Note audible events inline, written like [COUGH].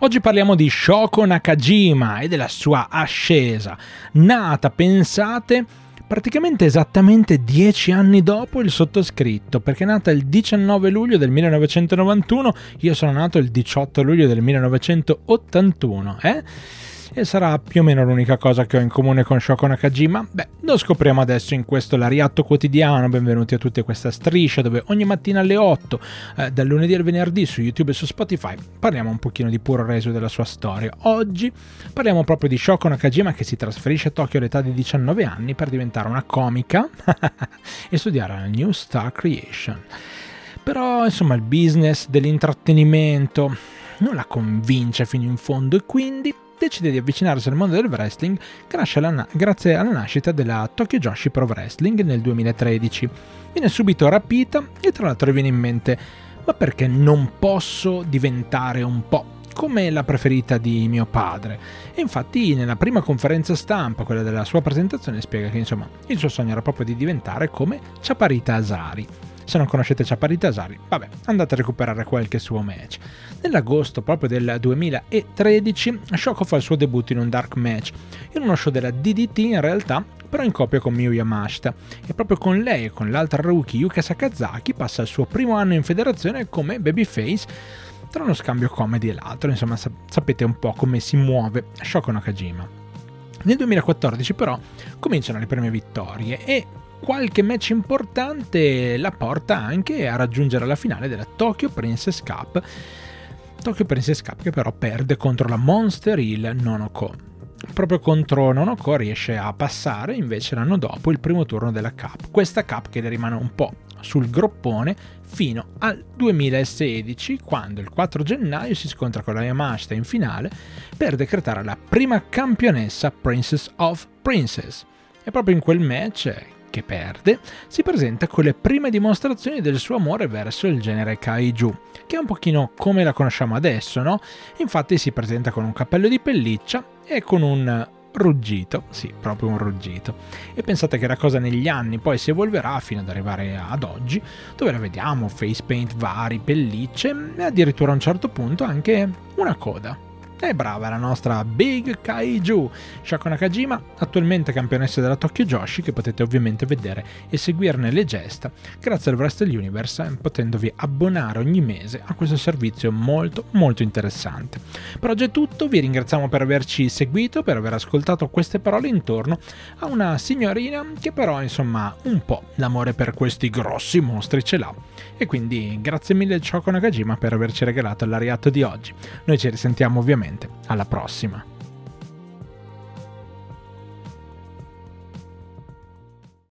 Oggi parliamo di Shoko Nakajima e della sua ascesa, nata, pensate, praticamente esattamente dieci anni dopo il sottoscritto, perché è nata il 19 luglio del 1991, io sono nato il 18 luglio del 1981, eh? E sarà più o meno l'unica cosa che ho in comune con Shoko Nakajima? Beh, lo scopriamo adesso in questo Lariatto quotidiano. Benvenuti a tutti a questa striscia dove ogni mattina alle 8, eh, dal lunedì al venerdì su YouTube e su Spotify, parliamo un pochino di puro reso della sua storia. Oggi parliamo proprio di Shoko Nakajima che si trasferisce a Tokyo all'età di 19 anni per diventare una comica [LAUGHS] e studiare alla New Star Creation. Però, insomma, il business dell'intrattenimento non la convince fino in fondo e quindi decide di avvicinarsi al mondo del wrestling grazie alla, nascita della Tokyo Joshi Pro Wrestling nel 2013. Viene subito rapita e tra l'altro viene in mente ma perché non posso diventare un po' come la preferita di mio padre. E infatti nella prima conferenza stampa, quella della sua presentazione, spiega che insomma il suo sogno era proprio di diventare come Chaparita Asari. Se non conoscete Chaparita Asari, vabbè, andate a recuperare qualche suo match. Nell'agosto proprio del 2013, Shoko fa il suo debutto in un dark match, in uno show della DDT in realtà, però in coppia con Miyu Yamashita. E proprio con lei e con l'altra rookie Yuka Sakazaki passa il suo primo anno in federazione come babyface tra uno scambio comedy e l'altro, insomma sapete un po' come si muove Shoko Nakajima. Nel 2014 però cominciano le prime vittorie e qualche match importante la porta anche a raggiungere la finale della Tokyo Princess Cup. Tokyo Princess Cup che però perde contro la Monster Hill Nonoko. Proprio contro Nonoko riesce a passare invece l'anno dopo il primo turno della Cup. Questa Cup che le rimane un po' sul groppone fino al 2016 quando il 4 gennaio si scontra con la Yamashita in finale per decretare la prima campionessa Princess of Princess. E proprio in quel match che perde, si presenta con le prime dimostrazioni del suo amore verso il genere kaiju, che è un pochino come la conosciamo adesso, no? Infatti si presenta con un cappello di pelliccia e con un ruggito, sì, proprio un ruggito. E pensate che la cosa negli anni poi si evolverà fino ad arrivare ad oggi, dove la vediamo face paint vari, pellicce e addirittura a un certo punto anche una coda. E brava la nostra Big Kaiju Shako Nakajima, attualmente campionessa della Tokyo Joshi, che potete ovviamente vedere e seguirne le gesta grazie al Wrestle Universe, potendovi abbonare ogni mese a questo servizio molto molto interessante. Per oggi è tutto, vi ringraziamo per averci seguito, per aver ascoltato queste parole intorno a una signorina che però insomma un po' l'amore per questi grossi mostri ce l'ha. E quindi grazie mille Shoko Nakajima per averci regalato l'ariato di oggi. Noi ci risentiamo ovviamente alla prossima.